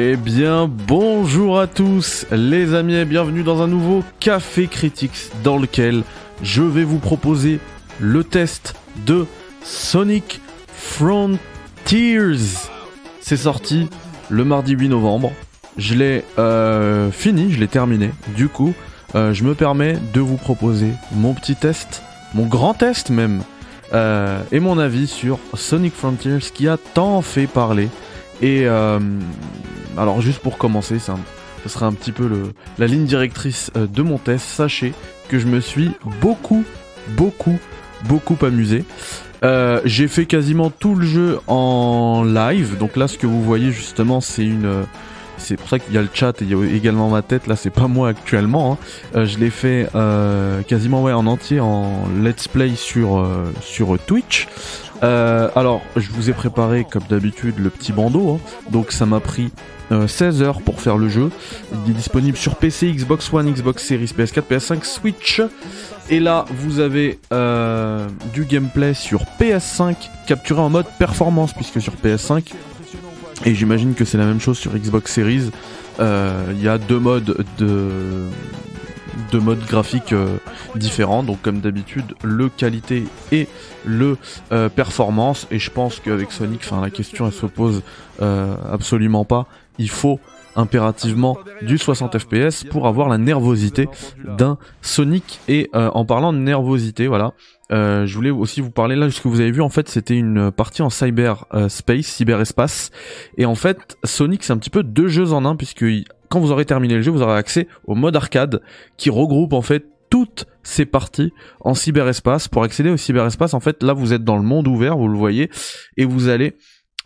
Eh bien, bonjour à tous les amis et bienvenue dans un nouveau Café Critics dans lequel je vais vous proposer le test de Sonic Frontiers. C'est sorti le mardi 8 novembre. Je l'ai euh, fini, je l'ai terminé. Du coup, euh, je me permets de vous proposer mon petit test, mon grand test même, euh, et mon avis sur Sonic Frontiers qui a tant fait parler. Et euh, alors juste pour commencer, ça, sera un petit peu la ligne directrice euh, de mon test. Sachez que je me suis beaucoup, beaucoup, beaucoup amusé. Euh, j'ai fait quasiment tout le jeu en live. Donc là, ce que vous voyez justement, c'est une. C'est pour ça qu'il y a le chat et il y a également ma tête. Là, c'est pas moi actuellement. hein. Euh, je l'ai fait euh, quasiment ouais en entier en let's play sur euh, sur Twitch. Alors, je vous ai préparé comme d'habitude le petit bandeau. hein. Donc ça m'a pris euh, 16 heures pour faire le jeu. Il est disponible sur PC, Xbox One, Xbox Series, PS4, PS5, Switch. Et là, vous avez du gameplay sur PS5 capturé en mode performance, puisque sur PS5, et j'imagine que c'est la même chose sur Xbox Series, euh, il y a deux modes de deux modes graphiques euh, différents. Donc comme d'habitude, le qualité et le euh, performance. Et je pense qu'avec Sonic, enfin la question elle se pose euh, absolument pas. Il faut impérativement du 60 fps pour avoir la nervosité d'un Sonic et en parlant de nervosité voilà euh, je voulais aussi vous parler là ce que vous avez vu en fait c'était une partie en cyber euh, space cyberespace. Et en fait Sonic c'est un petit peu deux jeux en un puisque quand vous aurez terminé le jeu vous aurez accès au mode arcade qui regroupe en fait toutes ces parties en cyberespace. Pour accéder au cyberespace en fait là vous êtes dans le monde ouvert vous le voyez et vous allez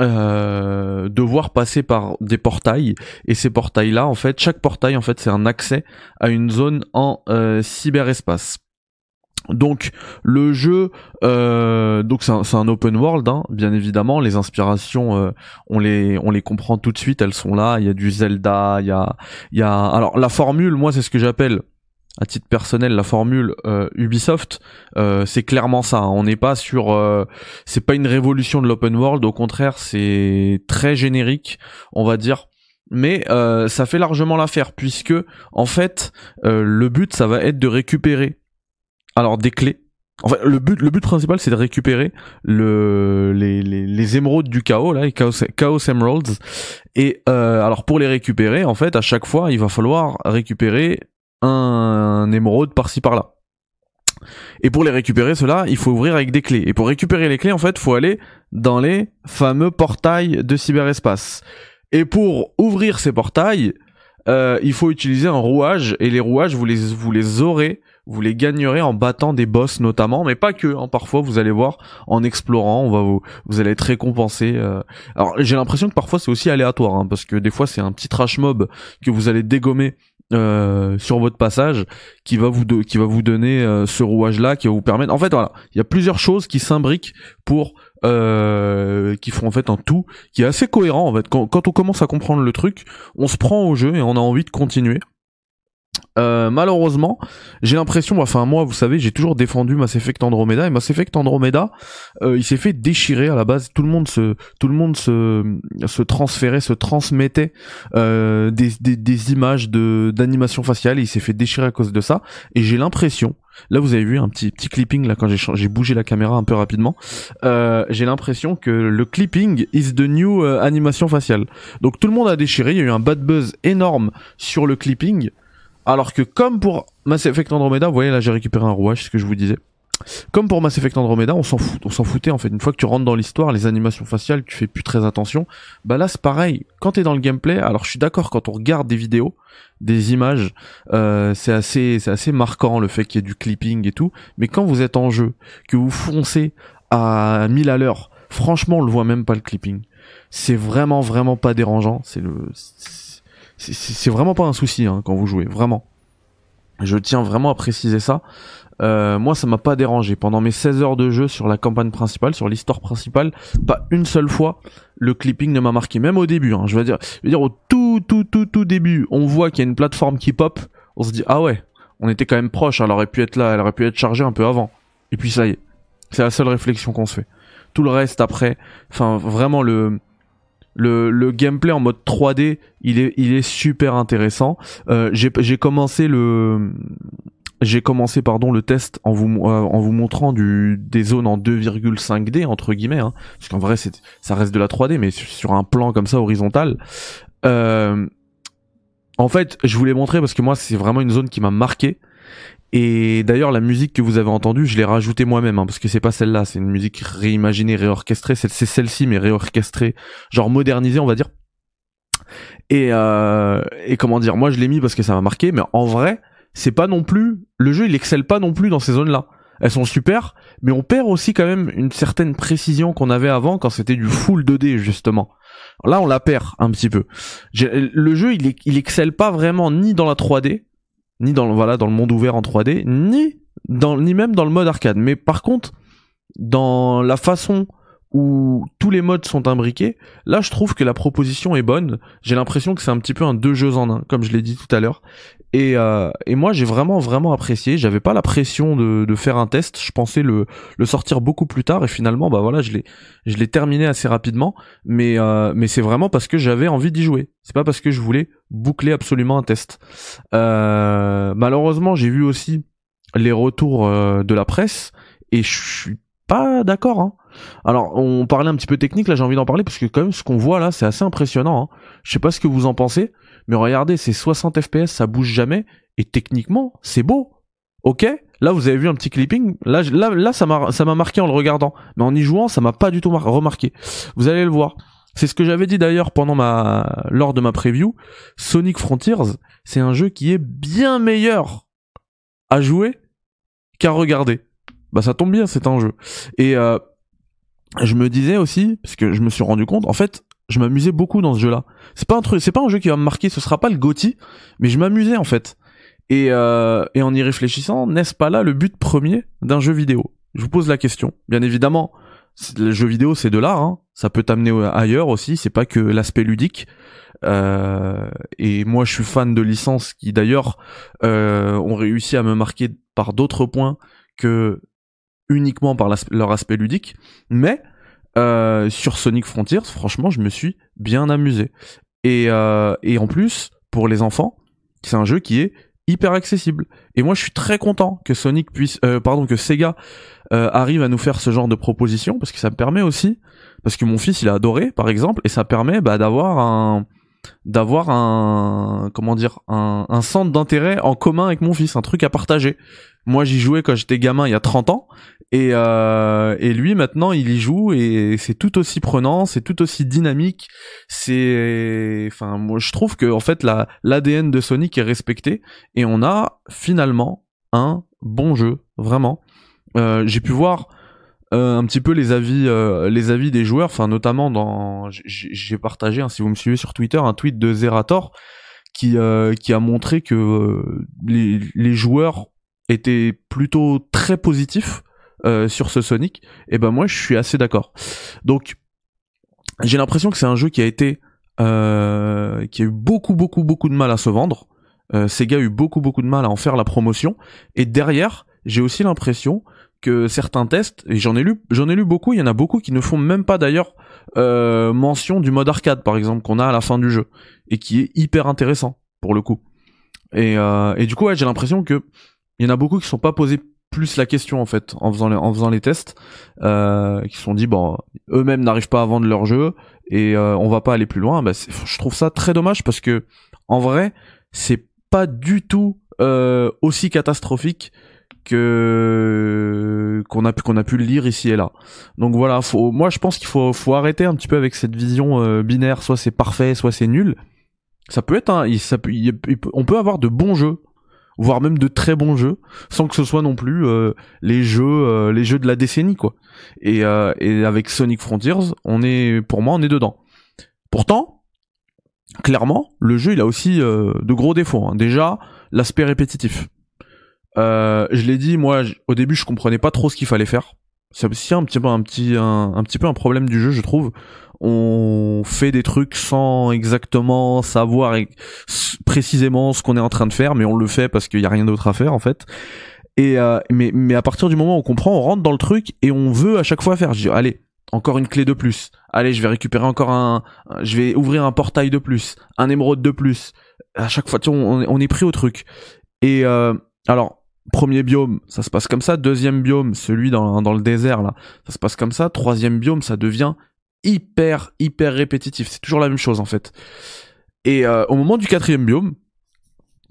euh, devoir passer par des portails. Et ces portails là en fait chaque portail en fait c'est un accès à une zone en euh, cyberespace donc le jeu euh, donc c'est un, open world hein, bien évidemment. Les inspirations euh, on les on les comprend tout de suite. Elles sont là. Il y a du Zelda il y a il y a alors la formule moi c'est ce que j'appelle à titre personnel la formule euh, Ubisoft. Euh, c'est clairement ça hein. on n'est pas sur euh, c'est pas une révolution de l'open world. Au contraire c'est très générique on va dire. Mais ça fait largement l'affaire puisque en fait le but ça va être de récupérer alors des clés en fait, le but, le but principal, c'est de récupérer le, les, les, les émeraudes du chaos, là, les chaos, chaos emeralds. Et euh, alors, pour les récupérer, en fait, à chaque fois, il va falloir récupérer un, un émeraude par-ci par-là. Et pour les récupérer, cela, il faut ouvrir avec des clés. Et pour récupérer les clés, en fait, faut aller dans les fameux portails de cyberespace. Et pour ouvrir ces portails, euh, il faut utiliser un rouage. Et les rouages, vous les, vous les aurez vous les gagnerez en battant des boss notamment, mais pas que. Hein. Parfois, vous allez voir en explorant, on va vous, vous allez être récompensé. euh. Alors, j'ai l'impression que parfois c'est aussi aléatoire, hein, parce que des fois c'est un petit trash mob que vous allez dégommer euh, sur votre passage, qui va vous, qui va vous donner euh, ce rouage-là, qui va vous permettre. En fait, voilà, il y a plusieurs choses qui s'imbriquent pour euh, qui font en fait un tout qui est assez cohérent en fait. Quand, quand on commence à comprendre le truc, on se prend au jeu et on a envie de continuer. Euh, malheureusement, j'ai l'impression, enfin moi, vous savez, j'ai toujours défendu Mass Effect Andromeda et Mass Effect Andromeda, euh, il s'est fait déchirer à la base. Tout le monde se, tout le monde se, se transférait, se transmettait euh, des, des, images de d'animation faciale et il s'est fait déchirer à cause de ça. Et j'ai l'impression, là vous avez vu un petit petit clipping là quand j'ai j'ai bougé la caméra un peu rapidement, j'ai l'impression que le clipping is the new animation faciale. Donc tout le monde a déchiré, il y a eu un bad buzz énorme sur le clipping. Alors que comme pour Mass Effect Andromeda, vous voyez là j'ai récupéré un rouage, ce que je vous disais. Comme pour Mass Effect Andromeda, on s'en fout, on s'en foutait en fait. Une fois que tu rentres dans l'histoire, les animations faciales, tu fais plus très attention. Bah là c'est pareil. Quand t'es dans le gameplay, alors je suis d'accord quand on regarde des vidéos, des images, euh, c'est assez, c'est assez marquant le fait qu'il y ait du clipping et tout. Mais quand vous êtes en jeu, que vous foncez à 1000 à l'heure, franchement on le voit même pas le clipping. C'est vraiment vraiment pas dérangeant. C'est le, c'est vraiment pas un souci hein, quand vous jouez, vraiment. Je tiens vraiment à préciser ça. Euh, moi, ça m'a pas dérangé. Pendant mes 16 heures de jeu sur la campagne principale, sur l'histoire principale, pas une seule fois le clipping ne m'a marqué. Même au début, hein, je veux dire, je veux dire au tout, tout, tout, tout début, on voit qu'il y a une plateforme qui pop. On se dit ah ouais, on était quand même proche. Elle aurait pu être là, elle aurait pu être chargée un peu avant. Et puis ça y est, c'est la seule réflexion qu'on se fait. Tout le reste après, enfin vraiment le Le, le gameplay en mode 3D, il est, il est super intéressant. Euh, j'ai commencé le, j'ai commencé pardon le test en vous euh, en vous montrant du des zones en 2,5D entre guillemets, hein, parce qu'en vrai c'est ça reste de la 3D, mais sur, sur un plan comme ça horizontal. Euh, en fait, je voulais montrer parce que moi c'est vraiment une zone qui m'a marqué. Et d'ailleurs, la musique que vous avez entendue, je l'ai rajoutée moi-même, hein, parce que c'est pas celle-là, c'est une musique réimaginée, réorchestrée. C'est celle-ci, mais réorchestrée, genre modernisée, on va dire. Et, euh, et comment dire, moi je l'ai mis parce que ça m'a marqué, mais en vrai, c'est pas non plus le jeu, il excelle pas non plus dans ces zones-là. Elles sont super, mais on perd aussi quand même une certaine précision qu'on avait avant quand c'était du full 2D justement. Là, on la perd un petit peu. Le jeu, il, il excelle pas vraiment ni dans la 3D, ni dans le, monde ouvert en 3D, ni dans ni même dans le mode arcade. Mais par contre, dans la façon où tous les modes sont imbriqués, là je trouve que la proposition est bonne. J'ai l'impression que c'est un petit peu un deux jeux en un, comme je l'ai dit tout à l'heure. Et, euh, et moi j'ai vraiment vraiment apprécié. J'avais pas la pression de, faire un test. Je pensais le, sortir beaucoup plus tard et finalement bah voilà je l'ai je l'ai terminé assez rapidement. Mais euh, mais c'est vraiment parce que j'avais envie d'y jouer. C'est pas parce que je voulais boucler absolument un test. Euh, malheureusement j'ai vu aussi les retours de la presse et je suis pas d'accord. Hein. Alors, on parlait un petit peu technique, là j'ai envie d'en parler parce que quand même ce qu'on voit là, c'est assez impressionnant. Hein. Je sais pas ce que vous en pensez, mais regardez, c'est 60 FPS, ça bouge jamais, et techniquement, c'est beau. Ok? Là, vous avez vu un petit clipping. Là, là, là ça m'a, marqué en le regardant, mais en y jouant, ça m'a pas du tout remarqué. Vous allez le voir. C'est ce que j'avais dit d'ailleurs pendant ma, lors de ma preview. Sonic Frontiers, c'est un jeu qui est bien meilleur à jouer qu'à regarder. Bah ça tombe bien, c'est un jeu. Et euh, je me disais aussi, parce que je me suis rendu compte, en fait, je m'amusais beaucoup dans ce jeu-là. C'est pas un truc, c'est pas un jeu qui va me marquer, ce sera pas le GOTY, mais je m'amusais en fait. Et, euh, et en y réfléchissant, n'est-ce pas là le but premier d'un jeu vidéo? Je vous pose la question. Bien évidemment, le jeu vidéo c'est de l'art, hein. ça peut t'amener ailleurs aussi, c'est pas que l'aspect ludique. Euh, et moi je suis fan de licences qui d'ailleurs euh, ont réussi à me marquer par d'autres points que uniquement par leur aspect ludique, mais euh, sur Sonic Frontiers, franchement, je me suis bien amusé. Et, euh, et en plus, pour les enfants, c'est un jeu qui est hyper accessible. Et moi, je suis très content que Sonic puisse, euh, pardon, que Sega arrive à nous faire ce genre de proposition parce que ça me permet aussi, parce que mon fils il a adoré, par exemple, et ça permet bah, d'avoir un, d'avoir un, comment dire, un centre d'intérêt en commun avec mon fils, un truc à partager. Moi, j'y jouais quand j'étais gamin il y a 30 ans, et, euh, et lui maintenant il y joue et c'est tout aussi prenant, c'est tout aussi dynamique. C'est, enfin moi je trouve que en fait la l'ADN de Sonic est respecté et on a finalement un bon jeu vraiment. Euh, j'ai pu voir euh, un petit peu les avis euh, les avis des joueurs, enfin notamment dans j'ai partagé hein, si vous me suivez sur Twitter un tweet de Zerator qui euh, qui a montré que les les joueurs étaient plutôt très positifs euh, sur ce Sonic, et ben moi je suis assez d'accord. Donc j'ai l'impression que c'est un jeu qui a été euh, qui a eu beaucoup beaucoup beaucoup de mal à se vendre. Euh, Sega a eu beaucoup beaucoup de mal à en faire la promotion et derrière j'ai aussi l'impression que certains tests et j'en ai lu j'en ai lu beaucoup il y en a beaucoup qui ne font même pas d'ailleurs mention du mode arcade par exemple qu'on a à la fin du jeu et qui est hyper intéressant pour le coup et, et du coup ouais, j'ai l'impression que il y en a beaucoup qui sont pas posés plus la question en fait en faisant les, en faisant les tests euh, qui se sont dit bon eux-mêmes n'arrivent pas à vendre leur jeu et euh, on va pas aller plus loin. Bah, je trouve ça très dommage parce que en vrai c'est pas du tout euh, aussi catastrophique que qu'on a pu qu'on a pu le lire ici et là. Donc voilà faut moi je pense qu'il faut faut arrêter un petit peu avec cette vision euh, binaire. Soit c'est parfait soit c'est nul. Ça peut être un, ça peut, on peut avoir de bons jeux voire même de très bons jeux, sans que ce soit non plus euh, les jeux euh, les jeux de la décennie quoi. Et, euh, et avec Sonic Frontiers, on est pour moi on est dedans. Pourtant, clairement, le jeu il a aussi de gros défauts. Hein. Déjà, l'aspect répétitif. je l'ai dit, moi au début je comprenais pas trop ce qu'il fallait faire. C'est aussi un petit peu un petit un, un petit peu un problème du jeu je trouve on fait des trucs sans exactement savoir précisément ce qu'on est en train de faire, mais on le fait parce qu'il y a rien d'autre à faire en fait. Et euh, mais mais à partir du moment où on comprend, on rentre dans le truc et on veut à chaque fois faire. Je dis allez, encore une clé de plus. Allez, je vais récupérer encore un, je vais ouvrir un portail de plus, un émeraude de plus. À chaque fois, tu on, on est pris au truc. Et euh, alors, premier biome, ça se passe comme ça. Deuxième biome, celui dans, dans le désert là, ça se passe comme ça. Troisième biome, ça devient hyper hyper répétitif. C'est toujours la même chose en fait. Et euh, au moment du quatrième biome,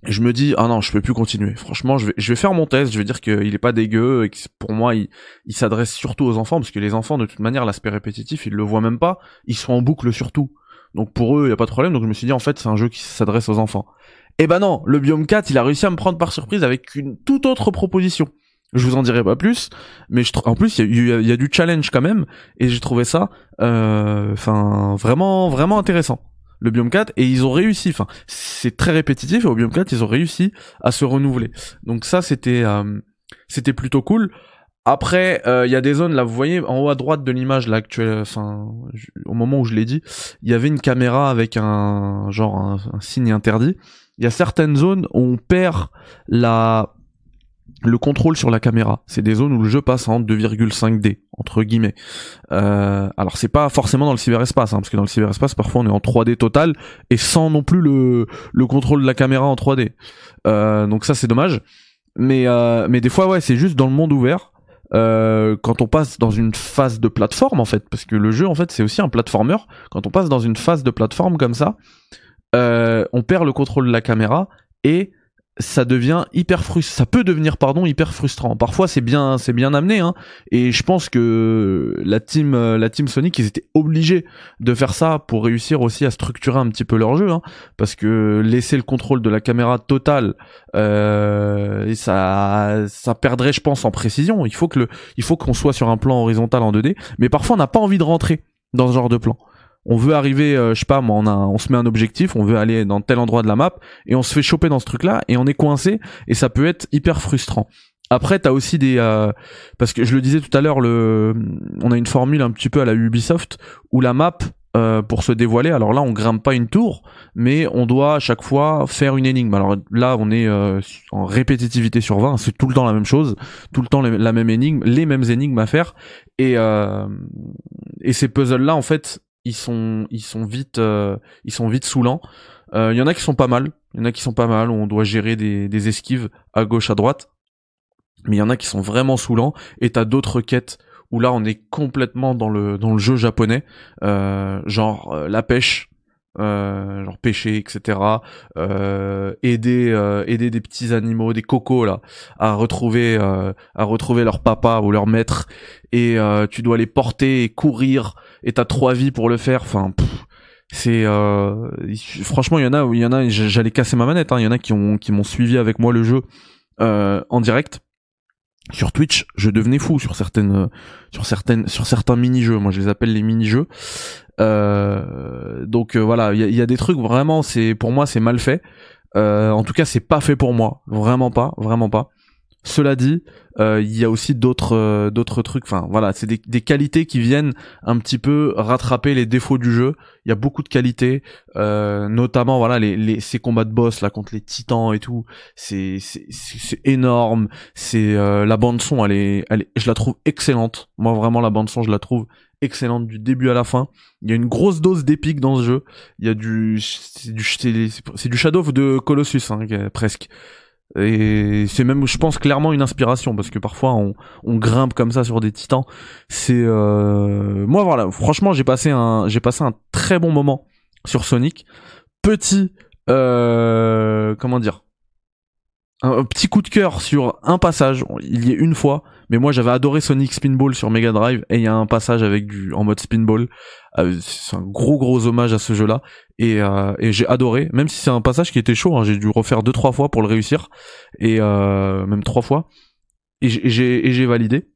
je me dis ah non je peux plus continuer franchement je vais faire mon test je vais dire qu'il est pas dégueu et que pour moi il, il s'adresse surtout aux enfants parce que les enfants de toute manière l'aspect répétitif ils le voient même pas ils sont en boucle surtout donc pour eux il y a pas de problème donc je me suis dit en fait c'est un jeu qui s'adresse aux enfants eh ben non le biome 4 il a réussi à me prendre par surprise avec une toute autre proposition. Je vous en dirai pas plus, mais en plus il y, a, du challenge quand même, et j'ai trouvé ça, euh, vraiment vraiment intéressant le biome 4 et ils ont réussi enfin c'est très répétitif et au biome 4 ils ont réussi à se renouveler. Donc ça c'était euh, c'était plutôt cool. Après euh, il y a des zones là vous voyez en haut à droite de l'image là actuelle enfin au moment où je l'ai dit il y avait une caméra avec un genre un signe interdit il y a certaines zones où on perd la le contrôle sur la caméra. C'est des zones où le jeu passe en 2,5D entre guillemets. Euh, alors c'est pas forcément dans le cyberespace, hein, parce que dans le cyberespace parfois on est en 3D total et sans non plus le, le contrôle de la caméra en 3D. Euh, donc ça c'est dommage. Mais euh, mais des fois ouais c'est juste dans le monde ouvert. Euh, quand on passe dans une phase de plateforme en fait, parce que le jeu en fait c'est aussi un platformer. Quand on passe dans une phase de plateforme comme ça, euh, on perd le contrôle de la caméra et ça devient hyper frustrant. Ça peut devenir pardon hyper frustrant. Parfois c'est bien c'est bien amené hein. Et je pense que la team la team Sonic ils étaient obligés de faire ça pour réussir aussi à structurer un petit peu leur jeu hein, parce que laisser le contrôle de la caméra totale euh, ça ça perdrait je pense en précision. Il faut que le il faut qu'on soit sur un plan horizontal en 2D mais parfois on n'a pas envie de rentrer dans ce genre de plan on veut arriver, euh, je sais pas, on, se met un objectif, on veut aller dans tel endroit de la map, et on se fait choper dans ce truc-là, et on est coincé, et ça peut être hyper frustrant. Après, t'as aussi des, euh, parce que je le disais tout à l'heure, on a une formule un petit peu à la Ubisoft où la map, euh, pour se dévoiler, alors là, on grimpe pas une tour, mais on doit à chaque fois faire une énigme. Alors là, on est en répétitivité sur 20, c'est tout le temps la même chose, tout le temps la même énigme, les mêmes énigmes à faire, et et ces puzzles-là, en fait, ils sont ils sont vite euh, ils sont vite saoulants. Il euh, y en a qui sont pas mal, il y en a qui sont pas mal. On doit gérer des, des esquives à gauche à droite. Mais il y en a qui sont vraiment saoulants. Et t'as d'autres quêtes où là on est complètement dans le dans le jeu japonais, euh, genre la pêche, euh, genre pêcher, etc. Euh, aider, aider des petits animaux, des cocos là, à retrouver, à retrouver leur papa ou leur maître, et tu dois les porter et courir et t'as trois vies pour le faire. Enfin, c'est euh, franchement il y en a il y en a j'allais casser ma manette. Hein. Il y en a qui ont qui m'ont suivi avec moi le jeu euh, en direct sur Twitch. Je devenais fou sur certaines sur certaines sur certains mini jeux. Moi je les appelle les mini jeux. Euh, donc euh, voilà, il y a, des trucs vraiment c'est pour moi c'est mal fait. Euh, en tout cas c'est pas fait pour moi, vraiment pas, vraiment pas. Cela dit, euh, il y a aussi d'autres euh, d'autres trucs. Enfin voilà, c'est des, qualités qui viennent un petit peu rattraper les défauts du jeu. Il y a beaucoup de qualités, euh, notamment voilà les, ces combats de boss là contre les titans et tout. C'est c'est énorme. C'est la bande son, elle est elle je la trouve excellente. Moi vraiment la bande son, je la trouve excellente du début à la fin. Il y a une grosse dose d'épique dans ce jeu. Il y a du c'est du c'est du Shadow de Colossus hein, presque. Et c'est même, je pense, clairement une inspiration parce que parfois on, grimpe comme ça sur des titans. C'est euh... moi voilà, franchement j'ai passé un j'ai passé un très bon moment sur Sonic. Petit euh... comment dire un, petit coup de cœur sur un passage. Il y est une fois, mais moi j'avais adoré Sonic Spinball sur Mega Drive et il y a un passage avec du en mode Spinball. Euh, c'est un gros gros hommage à ce jeu-là et, euh, et j'ai adoré. Même si c'est un passage qui était chaud, hein, j'ai dû refaire deux trois fois pour le réussir et euh, même trois fois et j'ai validé.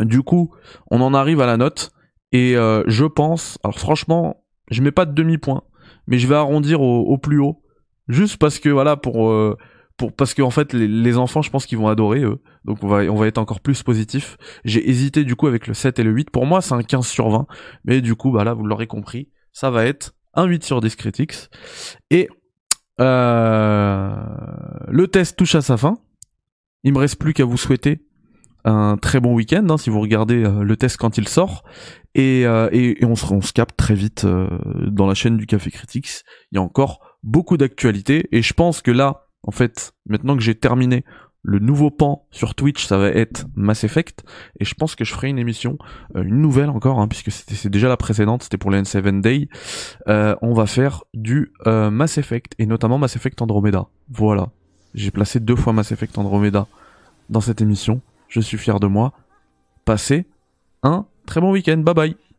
Du coup, on en arrive à la note et euh, je pense, alors franchement, je mets pas de demi point, mais je vais arrondir au, au plus haut, juste parce que voilà pour euh, parce qu'en en fait les, enfants je pense qu'ils vont adorer eux. Donc on va on va être encore plus positif. J'ai hésité du coup avec le 7 et le 8 pour moi c'est un 15 sur 20 mais du coup bah là vous l'aurez compris ça va être un 8 sur Discretix et euh, le test touche à sa fin. Il me reste plus qu'à vous souhaiter un très bon week-end hein, si vous regardez euh, le test quand il sort. Et, et, on, se, on se capte très vite dans la chaîne du Café Critics. Il y a encore beaucoup d'actualités. Et je pense que là, en fait, maintenant que j'ai terminé le nouveau pan sur Twitch, ça va être Mass Effect, et je pense que je ferai une émission, euh, une nouvelle encore, hein, puisque c'était c'est déjà la précédente, c'était pour le N7 Day. Euh, on va faire du euh, Mass Effect, et notamment Mass Effect Andromeda. Voilà, j'ai placé deux fois Mass Effect Andromeda dans cette émission. Je suis fier de moi. Passez un très bon week-end. Bye bye.